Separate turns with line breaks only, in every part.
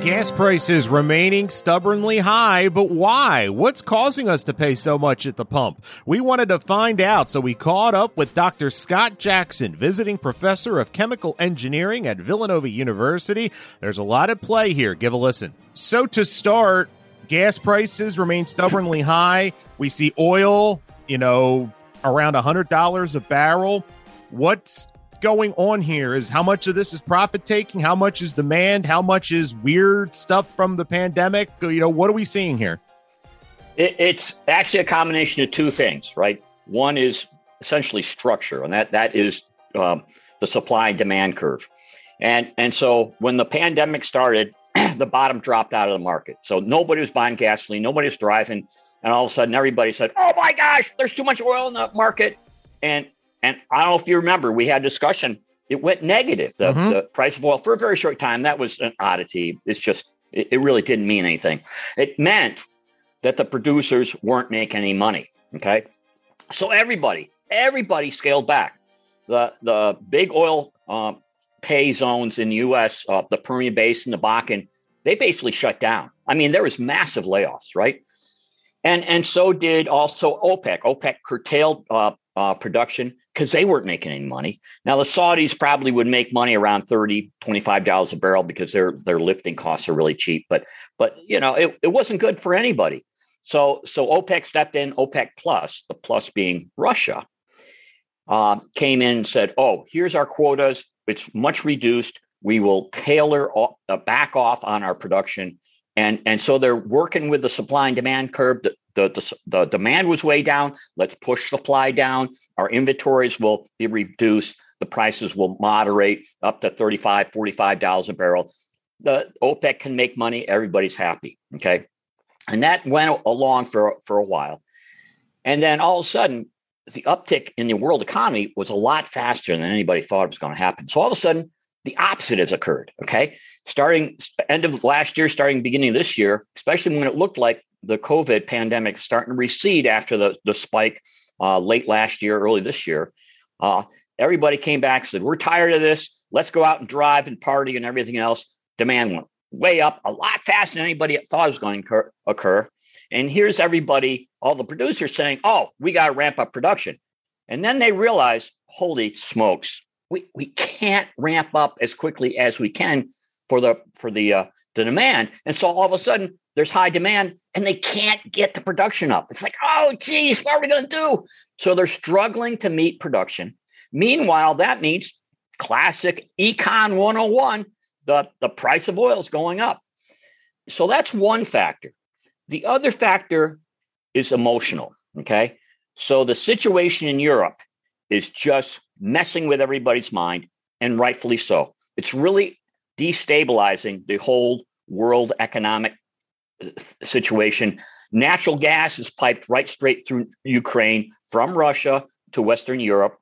Gas prices remaining stubbornly high, but why? What's causing us to pay so much at the pump? We wanted to find out, so we caught up with Dr. Scott Jackson, visiting professor of chemical engineering at Villanova University. There's a lot at play here. Give a listen. So, to start, gas prices remain stubbornly high. We see oil, you know, around $100 a barrel. What's going on here is how much of this is profit taking, how much is demand, how much is weird stuff from the pandemic. You know, what are we seeing here?
It, it's actually a combination of two things, right? One is essentially structure, and that that is um, the supply and demand curve. And and so when the pandemic started, the bottom dropped out of the market. So nobody was buying gasoline, nobody was driving, and all of a sudden everybody said, "Oh my gosh, there's too much oil in the market." And and I don't know if you remember, we had discussion. It went negative. The, mm-hmm. the price of oil for a very short time. That was an oddity. It's just, it, it really didn't mean anything. It meant that the producers weren't making any money. Okay. So everybody, everybody scaled back. The, the big oil um, pay zones in the U.S., uh, the Permian Basin, the Bakken, they basically shut down. I mean, there was massive layoffs, right? And and so did also OPEC. OPEC curtailed uh, uh, production because they weren't making any money. Now the Saudis probably would make money around 30 $25 a barrel because their their lifting costs are really cheap. But but you know it, it wasn't good for anybody. So so OPEC stepped in, OPEC plus, the plus being Russia, uh, came in and said, oh, here's our quotas. It's much reduced. We will tailor off, uh, back off on our production. And, and so they're working with the supply and demand curve. The, the, the, the demand was way down. Let's push supply down. Our inventories will be reduced. The prices will moderate up to 35 $45 a barrel. The OPEC can make money. Everybody's happy. Okay. And that went along for, for a while. And then all of a sudden, the uptick in the world economy was a lot faster than anybody thought it was going to happen. So all of a sudden, the opposite has occurred. Okay. Starting end of last year, starting beginning of this year, especially when it looked like the COVID pandemic starting to recede after the, the spike uh, late last year, early this year, uh, everybody came back said, We're tired of this. Let's go out and drive and party and everything else. Demand went way up a lot faster than anybody thought was going to occur. And here's everybody, all the producers saying, Oh, we got to ramp up production. And then they realize, Holy smokes, we, we can't ramp up as quickly as we can for the for the uh, the demand. And so all of a sudden there's high demand and they can't get the production up. It's like, oh, geez, what are we going to do? So they're struggling to meet production. Meanwhile, that means classic econ 101 the, the price of oil is going up. So that's one factor. The other factor is emotional. Okay. So the situation in Europe is just messing with everybody's mind, and rightfully so. It's really destabilizing the whole world economic uh, situation. Natural gas is piped right straight through Ukraine from Russia to Western Europe,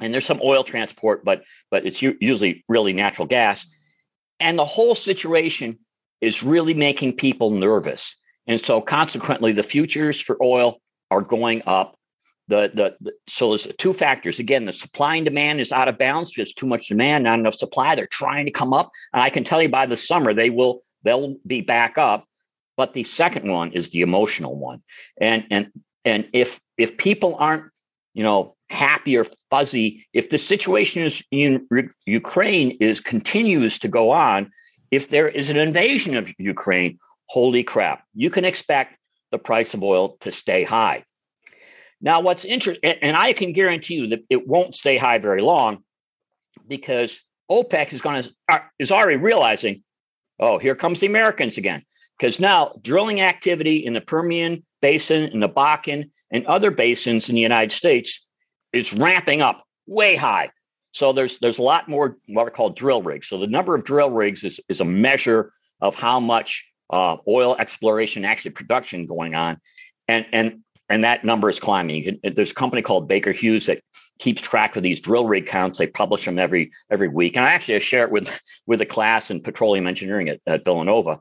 and there's some oil transport, but but it's usually really natural gas. And the whole situation is really making people nervous, and so consequently, the futures for oil are going up. The, the, the so there's two factors. Again the supply and demand is out of balance there's too much demand not enough supply. They're trying to come up. And i can tell you by the summer they will they'll be back up. But the second one is the emotional one. And and and if if people aren't, you know, happy or fuzzy, if the situation is in Ukraine is continues to go on, if there is an invasion of Ukraine, holy crap, you can expect the price of oil to stay high. Now, what's interesting, and I can guarantee you that it won't stay high very long, because OPEC is going to uh, is already realizing, oh, here comes the Americans again because now drilling activity in the Permian Basin, in the Bakken, and other basins in the United States is ramping up way high. So there's there's a lot more what are called drill rigs. So the number of drill rigs is, is a measure of how much uh, oil exploration, actually production going on, and and and that number is climbing. Can, there's a company called Baker Hughes that keeps track of these drill rig counts. They publish them every every week, and I actually I share it with with a class in petroleum engineering at, at Villanova.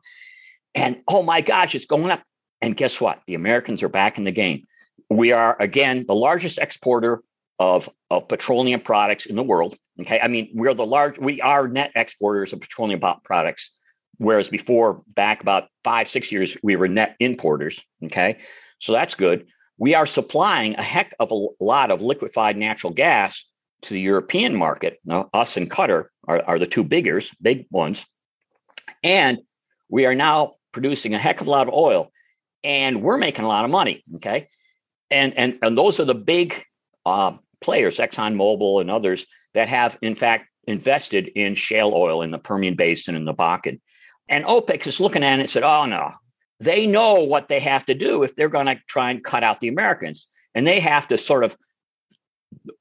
And oh my gosh, it's going up. And guess what? The Americans are back in the game. We are again the largest exporter of of petroleum products in the world. Okay, I mean we're the large we are net exporters of petroleum products, whereas before back about five six years we were net importers. Okay, so that's good. We are supplying a heck of a lot of liquefied natural gas to the European market. Now, us and Qatar are, are the two biggers, big ones. And we are now producing a heck of a lot of oil and we're making a lot of money. Okay. And and, and those are the big uh, players, ExxonMobil and others, that have in fact invested in shale oil in the Permian Basin and the Bakken. And OPEC is looking at it and said, oh no, they know what they have to do if they're going to try and cut out the Americans. And they have to sort of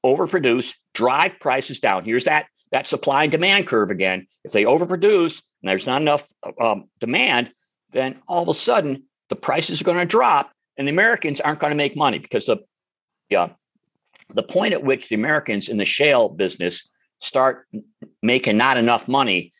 overproduce, drive prices down. Here's that that supply and demand curve again. If they overproduce and there's not enough um, demand, then all of a sudden the prices are going to drop, and the Americans aren't going to make money because the yeah, the point at which the Americans in the shale business start making not enough money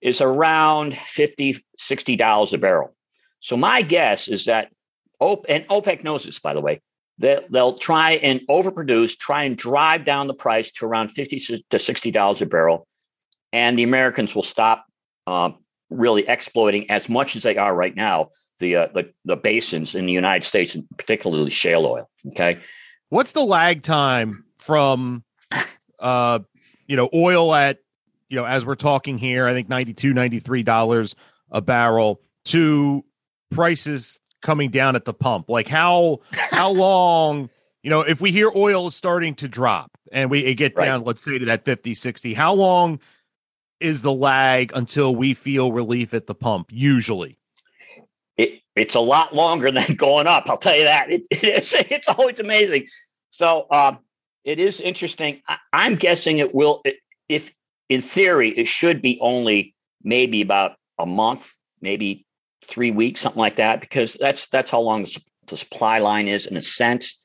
is around 50 60 dollars a barrel so my guess is that and OPEC knows this, by the way, that they'll try and overproduce, try and drive down the price to around fifty to sixty dollars a barrel, and the Americans will stop uh, really exploiting as much as they are right now the uh, the the basins in the United States, and particularly shale oil. Okay,
what's the lag time from uh, you know oil at you know as we're talking here, I think 92 93 dollars a barrel to prices coming down at the pump? Like how how long, you know, if we hear oil is starting to drop and we get down, right. let's say to that 50, 60, how long is the lag until we feel relief at the pump usually?
It, it's a lot longer than going up. I'll tell you that. It, it's, it's always amazing. So um, it is interesting. I, am guessing it will, if in theory, it should be only maybe about a month, maybe three weeks, something like that, because that's that's how long the, supply line is in a sense.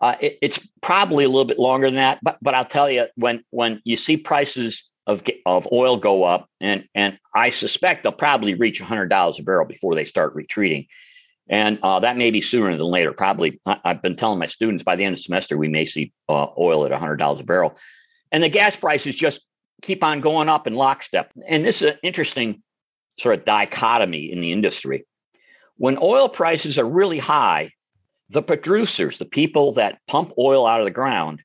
Uh, it, it's probably a little bit longer than that, but but I'll tell you when when you see prices of of oil go up, and and I suspect they'll probably reach hundred dollars a barrel before they start retreating, and uh, that may be sooner than later. Probably, I, have been telling my students by the end of the semester we may see uh, oil at hundred dollars a barrel, and the gas prices just keep on going up in lockstep. And this is an interesting sort of dichotomy in the industry. When oil prices are really high, the producers, the people that pump oil out of the ground,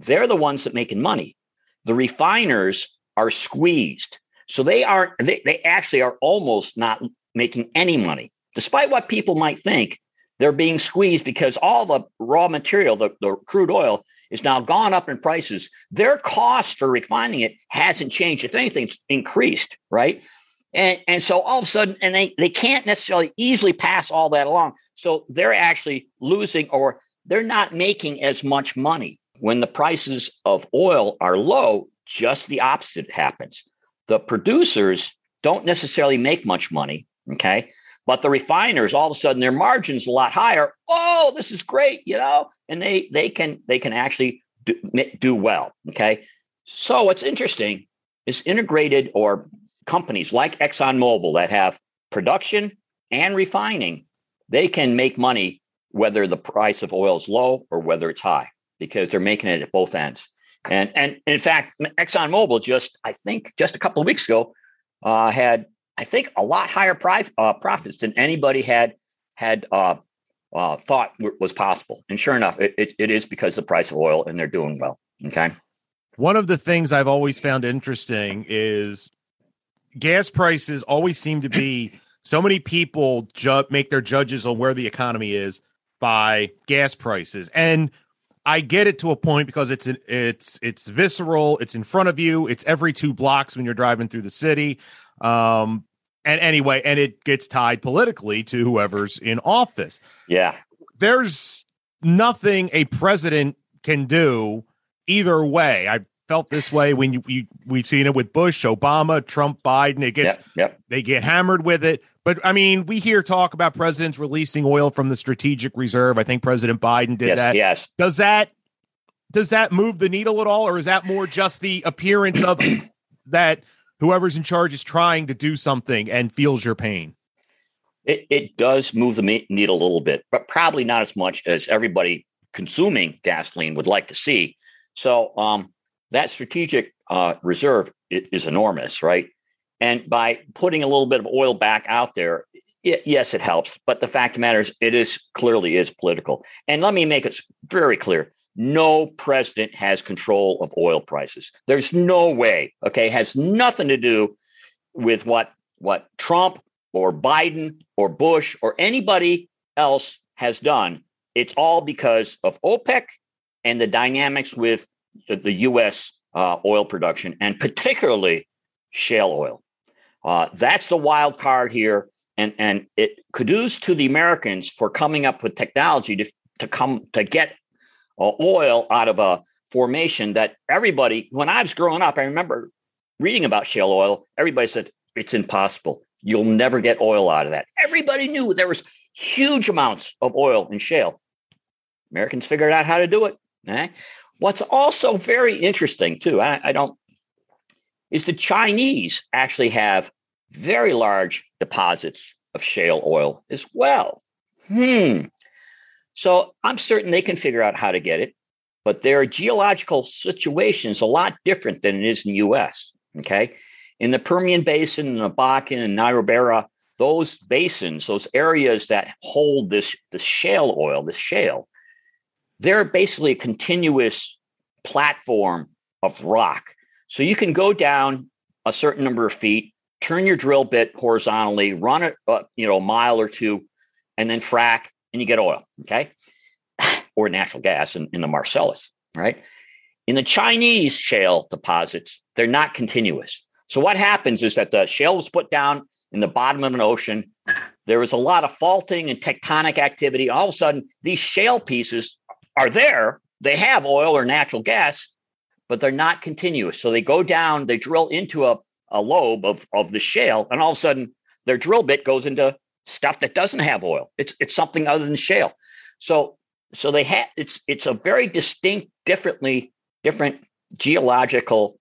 they're the ones that making money. The refiners are squeezed. So they aren't they, they actually are almost not making any money. Despite what people might think, they're being squeezed because all the raw material, the, the crude oil, is now gone up in prices. Their cost for refining it hasn't changed. If anything, it's increased, right? And, and so all of a sudden, and they, they can't necessarily easily pass all that along. So they're actually losing or they're not making as much money. When the prices of oil are low, just the opposite happens. The producers don't necessarily make much money. Okay. But the refiners, all of a sudden, their margins a lot higher. Oh, this is great, you know, and they they can they can actually do, do well. Okay, so what's interesting is integrated or companies like ExxonMobil that have production and refining, they can make money whether the price of oil is low or whether it's high because they're making it at both ends. And and in fact, ExxonMobil just I think just a couple of weeks ago uh, had I think a lot higher pri- uh, profits than anybody had had uh, uh thought w- was possible. And sure enough, it, it, it is because the price of oil and they're doing well. Okay.
One of the things I've always found interesting is gas prices always seem to be so many people ju- make their judges on where the economy is by gas prices and I get it to a point because it's it's it's visceral. It's in front of you. It's every two blocks when you're driving through the city. Um, and anyway, and it gets tied politically to whoever's in office.
Yeah,
there's nothing a president can do either way. I felt this way when you, you we've seen it with Bush, Obama, Trump, Biden. It gets
Yep, yep.
they get hammered with it. But I mean, we hear talk about presidents releasing oil from the strategic reserve. I think President Biden did
yes,
that.
yes.
Does that does that move the needle at all, or is that more just the appearance of that whoever's in charge is trying to do something and feels your pain?
It, it does move the needle a little bit, but probably not as much as everybody consuming gasoline would like to see. So um, that strategic uh, reserve is, enormous, right? And by putting a little bit of oil back out there, it, yes, it helps. But the fact of the matter is, it is clearly is political. And let me make it very clear: no president has control of oil prices. There's no way. Okay, it has nothing to do with what what Trump or Biden or Bush or anybody else has done. It's all because of OPEC and the dynamics with the U.S. Uh, oil production, and particularly shale oil. Uh, that's the wild card here, and and it kudos to the Americans for coming up with technology to to come to get uh, oil out of a formation that everybody. When I was growing up, I remember reading about shale oil. Everybody said it's impossible. You'll never get oil out of that. Everybody knew there was huge amounts of oil in shale. Americans figured out how to do it. Eh? What's also very interesting too, I, I don't, is the Chinese actually have very large deposits of shale oil as well. Hmm. So I'm certain they can figure out how to get it, but their geological situation is a lot different than it is in the U.S. Okay, in the Permian Basin, and the Bakken, and Niobrara, those basins, those areas that hold this the shale oil, this shale, they're basically a continuous platform of rock. So you can go down a certain number of feet, turn your drill bit horizontally, run it, uh, you know, a mile or two, and then frack, and you get oil. Okay, or natural gas in, in the Marcellus. Right. In the Chinese shale deposits, they're not continuous. So what happens is that the shale was put down in the bottom of an ocean. There was a lot of faulting and tectonic activity. All of a sudden, these shale pieces are there. They have oil or natural gas, but they're not continuous. So they go down, they drill into a, a lobe of, of the shale, and all of a sudden their drill bit goes into stuff that doesn't have oil. It's it's something other than shale. So so they have it's it's a very distinct, differently different geological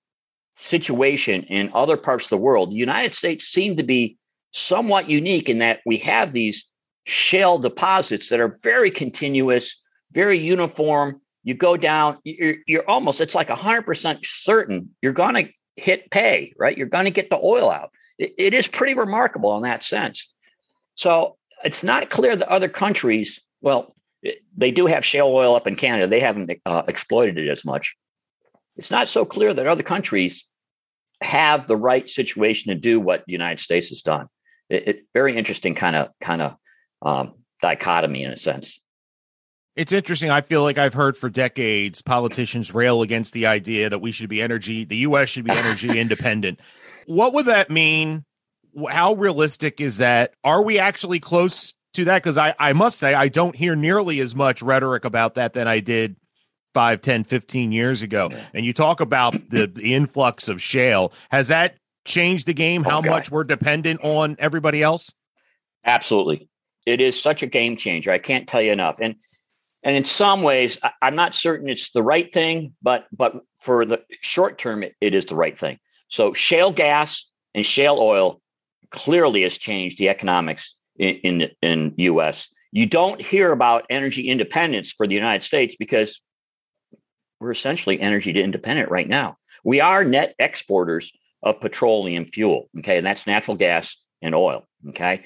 situation in other parts of the world. The United States seem to be somewhat unique in that we have these shale deposits that are very continuous, very uniform. You go down, you're, you're almost, it's like 100% certain you're going to hit pay, right? You're going to get the oil out. It, it is pretty remarkable in that sense. So it's not clear that other countries, well, they do have shale oil up in Canada. They haven't uh, exploited it as much. It's not so clear that other countries have the right situation to do what the United States has done. It's it, very interesting kind of kind of um, dichotomy in a sense.
It's interesting. I feel like I've heard for decades politicians rail against the idea that we should be energy, the U.S. should be energy independent. What would that mean? How realistic is that? Are we actually close to that? Because I, I must say, I don't hear nearly as much rhetoric about that than I did 5, 10, 15 years ago. And you talk about the, the influx of shale. Has that changed the game? Oh, how
Okay.
much we're dependent on everybody else?
Absolutely, it is such a game changer. I can't tell you enough. And and in some ways, I, I'm not certain it's the right thing, but but for the short term, it, it is the right thing. So shale gas and shale oil clearly has changed the economics in in, in U.S. You don't hear about energy independence for the United States because we're essentially energy independent right now. We are net exporters of petroleum fuel. Okay, and that's natural gas and oil. Okay,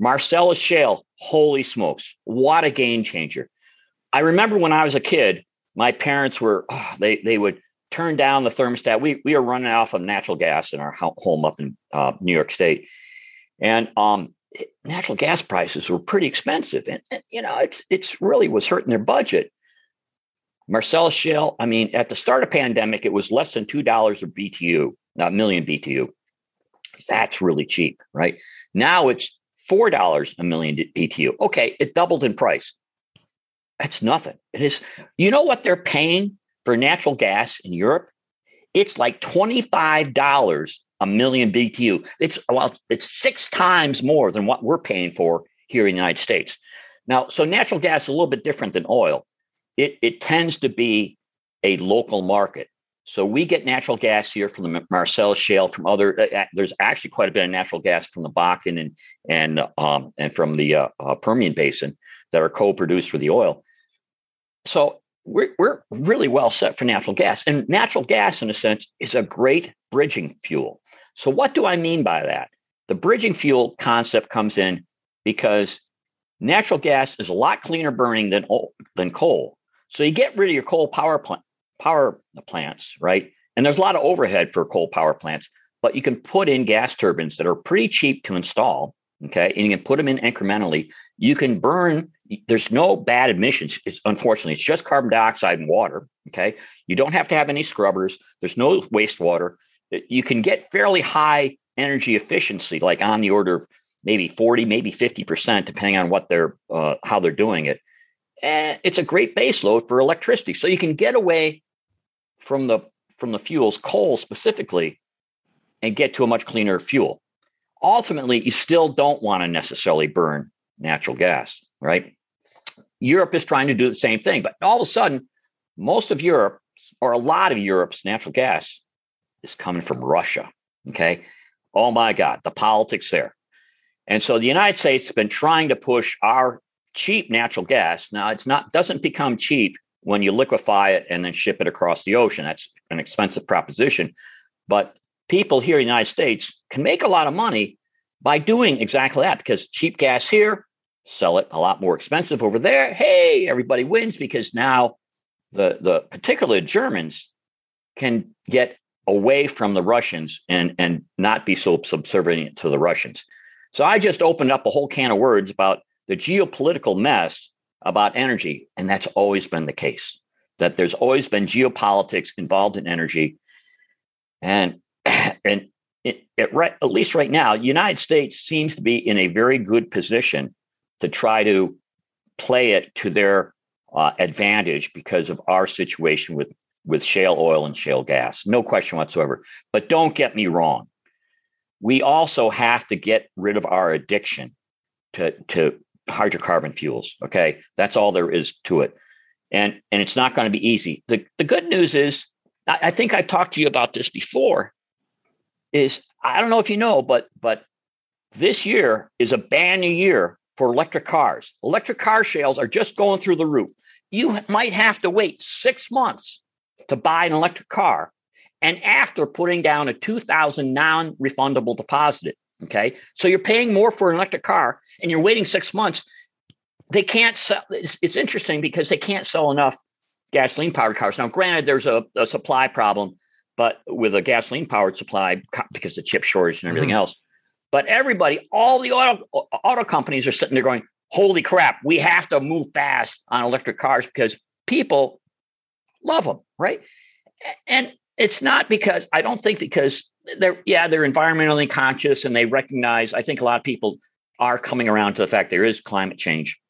Marcellus Shale, holy smokes, what a game changer! I remember when I was a kid, my parents were oh, they they would turn down the thermostat. We we were running off of natural gas in our home up in uh, New York State, and um, natural gas prices were pretty expensive, and, and you know it's it's really was hurting their budget. Marcellus Shale, I mean, at the start of pandemic, it was less than two dollars a BTU, not million BTU. That's really cheap, right? Now it's four dollars a million BTU. Okay, it doubled in price. That's nothing. It is. You know what they're paying for natural gas in Europe? it's like $25 a million BTU. It's well, it's six times more than what we're paying for here in the United States. Now, so natural gas is a little bit different than oil. It it tends to be a local market. So we get natural gas here from the Marcellus Shale, from other. Uh, uh, there's actually quite a bit of natural gas from the Bakken and and um, and from the uh, uh, Permian Basin that are co-produced with the oil. So we're we're really well set for natural gas, and natural gas, in a sense, is a great bridging fuel. So what do I mean by that? The bridging fuel concept comes in because natural gas is a lot cleaner burning than than coal. So you get rid of your coal power plant power plants, right? And there's a lot of overhead for coal power plants, but you can put in gas turbines that are pretty cheap to install. Okay. And you can put them in incrementally. You can burn, there's no bad emissions. It's unfortunately, it's just carbon dioxide and water. Okay. You don't have to have any scrubbers. There's no wastewater. You can get fairly high energy efficiency, like on the order of maybe 40, maybe 50%, depending on what they're, uh, how they're doing it. And it's a great base load for electricity. So you can get away from the from the fuels, coal specifically, and get to a much cleaner fuel. Ultimately, you still don't want to necessarily burn natural gas, right? Europe is trying to do the same thing, but all of a sudden, most of Europe, or a lot of Europe's natural gas, is coming from Russia. Okay. Oh my God, the politics there. And so the United States has been trying to push our cheap natural gas. Now it's not doesn't become cheap when you liquefy it and then ship it across the ocean. That's an expensive proposition. But people here in the United States can make a lot of money by doing exactly that because cheap gas here, sell it a lot more expensive over there. Hey, everybody wins because now the the particular Germans can get away from the Russians and and not be so subservient to the Russians. So I just opened up a whole can of words about the geopolitical mess about energy. And that's always been the case, that there's always been geopolitics involved in energy. And, and it, it, right, at least right now, United States seems to be in a very good position to try to play it to their uh, advantage because of our situation with, with shale oil and shale gas. No question whatsoever. But don't get me wrong. We also have to get rid of our addiction to, to hydrocarbon fuels. Okay, that's all there is to it, and and it's not going to be easy. the The good news is, I, I think I've talked to you about this before. Is I don't know if you know, but but this year is a ban year for electric cars. Electric car sales are just going through the roof. You might have to wait six months to buy an electric car. And after putting down a 2000 non refundable deposit, Okay. So you're paying more for an electric car and you're waiting six months. They can't sell. It's, it's interesting because they can't sell enough gasoline powered cars. Now, granted, there's a, a, supply problem, but with a gasoline powered supply because of chip shortage and everything mm-hmm. else. But everybody, all the auto, auto companies are sitting there going, holy crap, we have to move fast on electric cars because people love them, right? And it's not because I don't think because they're yeah they're environmentally conscious and they recognize i think a lot of people are coming around to the fact there is climate change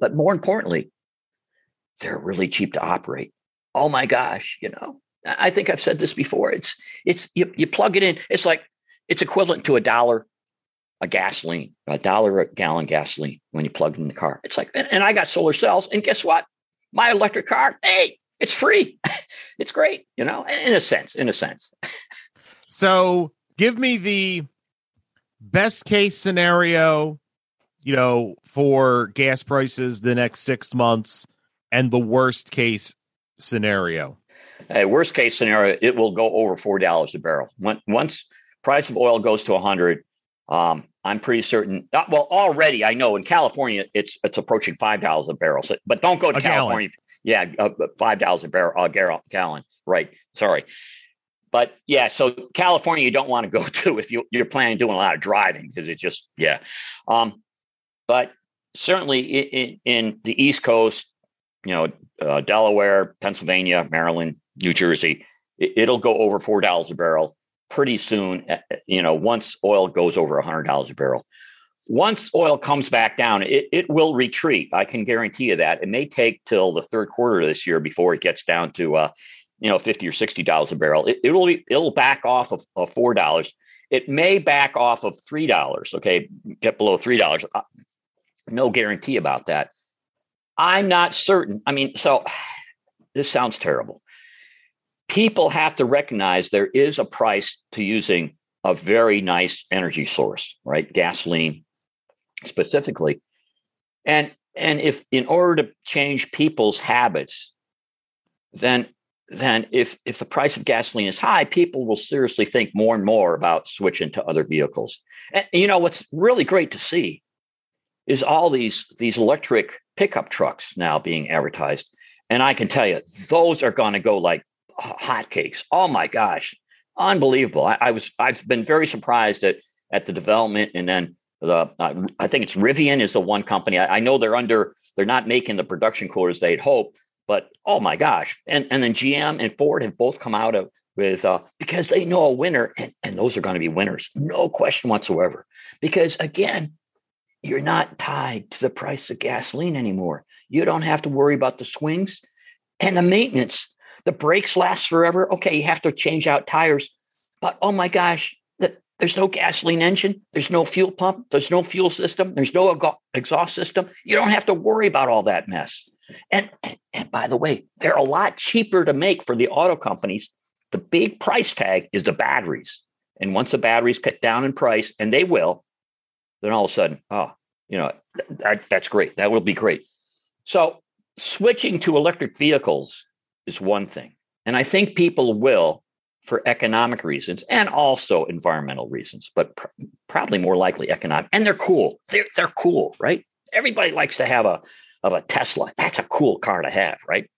but more importantly they're really cheap to operate oh my gosh you know i think i've said this before. It's it's you, you plug it in it's like it's equivalent to a dollar a gasoline a dollar a gallon gasoline when you plug it in the car. It's like and, and i got solar cells and guess what? My electric car hey it's free. It's great you know in a sense in a sense.
So give me the best case scenario, you know, for gas prices the next six months and the worst case scenario.
A worst case scenario, it will go over four dollars a barrel. When, once price of oil goes to a hundred, um, I'm pretty certain. Uh, well, already I know in California it's it's approaching five dollars a barrel. So, but don't go to a California. Gallon. Yeah, uh, five dollars a barrel, uh, gallon. Right. Sorry. But yeah, so California you don't want to go to if you, you're planning doing a lot of driving because it's just yeah. Um, but certainly in, in, the East Coast, you know, uh, Delaware, Pennsylvania, Maryland, New Jersey, it, will go over four dollars a barrel pretty soon. Uh, uh, you know, once oil goes over a hundred dollars a barrel. Once oil comes back down, it, it will retreat. I can guarantee you that. It may take till the third quarter of this year before it gets down to uh, you know, fifty or sixty dollars a barrel. It, will it'll back off of, of four dollars. It may back off of three dollars. Okay, get below three dollars. Uh, no guarantee about that. I'm not certain. I mean, so this sounds terrible. People have to recognize there is a price to using a very nice energy source, right? Gasoline specifically. And and if in order to change people's habits, then then if if the price of gasoline is high, people will seriously think more and more about switching to other vehicles. And you know what's really great to see is all these these electric pickup trucks now being advertised. And I can tell you, those are going to go like hotcakes. Oh my gosh, unbelievable! I, I, was I've been very surprised at at the development, and then the uh, I think it's Rivian is the one company. I, I, know they're under they're not making the production quotas they'd hope, but oh my gosh! And and then GM and Ford have both come out of with uh, because they know a winner, and, and those are going to be winners, no question whatsoever. Because again, you're not tied to the price of gasoline anymore. You don't have to worry about the swings and the maintenance. The brakes last forever. Okay, you have to change out tires, but oh my gosh, the, there's no gasoline engine, there's no fuel pump, there's no fuel system, there's no exhaust system. You don't have to worry about all that mess. And, and by the way, they're a lot cheaper to make for the auto companies. The big price tag is the batteries. And once the batteries cut down in price, and they will, then all of a sudden, oh, you know, that, that's great. That will be great. So switching to electric vehicles is one thing. And I think people will for economic reasons and also environmental reasons, but pr- probably more likely economic. And they're cool. They're, they're cool, right? Everybody likes to have a of a Tesla. That's a cool car to have, right?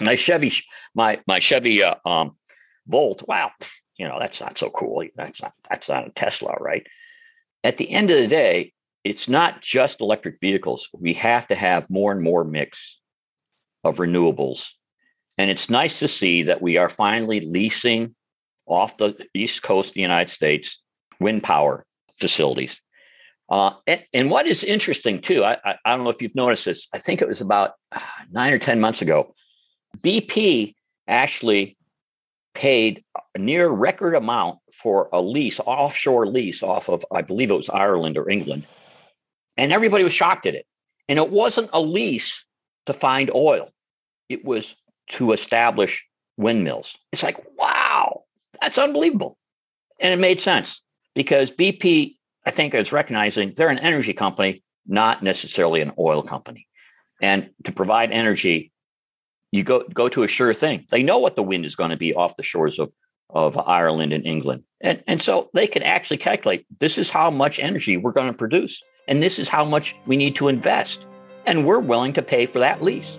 My Chevy, my my Chevy uh, um, Volt. Wow, you know that's not so cool. That's not that's not a Tesla, right? At the end of the day, it's not just electric vehicles. We have to have more and more mix of renewables. And it's nice to see that we are finally leasing off the east coast of the United States wind power facilities. Uh, and, and, what is interesting too, I, I, I, don't know if you've noticed this, I think it was about uh, nine or 10 months ago, BP actually paid a near record amount for a lease, offshore lease off of, I believe it was Ireland or England. And everybody was shocked at it. And it wasn't a lease to find oil, it was to establish windmills. It's like, wow, that's unbelievable. And it made sense because BP, I think, is recognizing they're an energy company, not necessarily an oil company. And to provide energy, you go go to a sure thing. They know what the wind is going to be off the shores of of Ireland and England. And, and so they can actually calculate this is how much energy we're going to produce, and this is how much we need to invest. And we're willing to pay for that lease.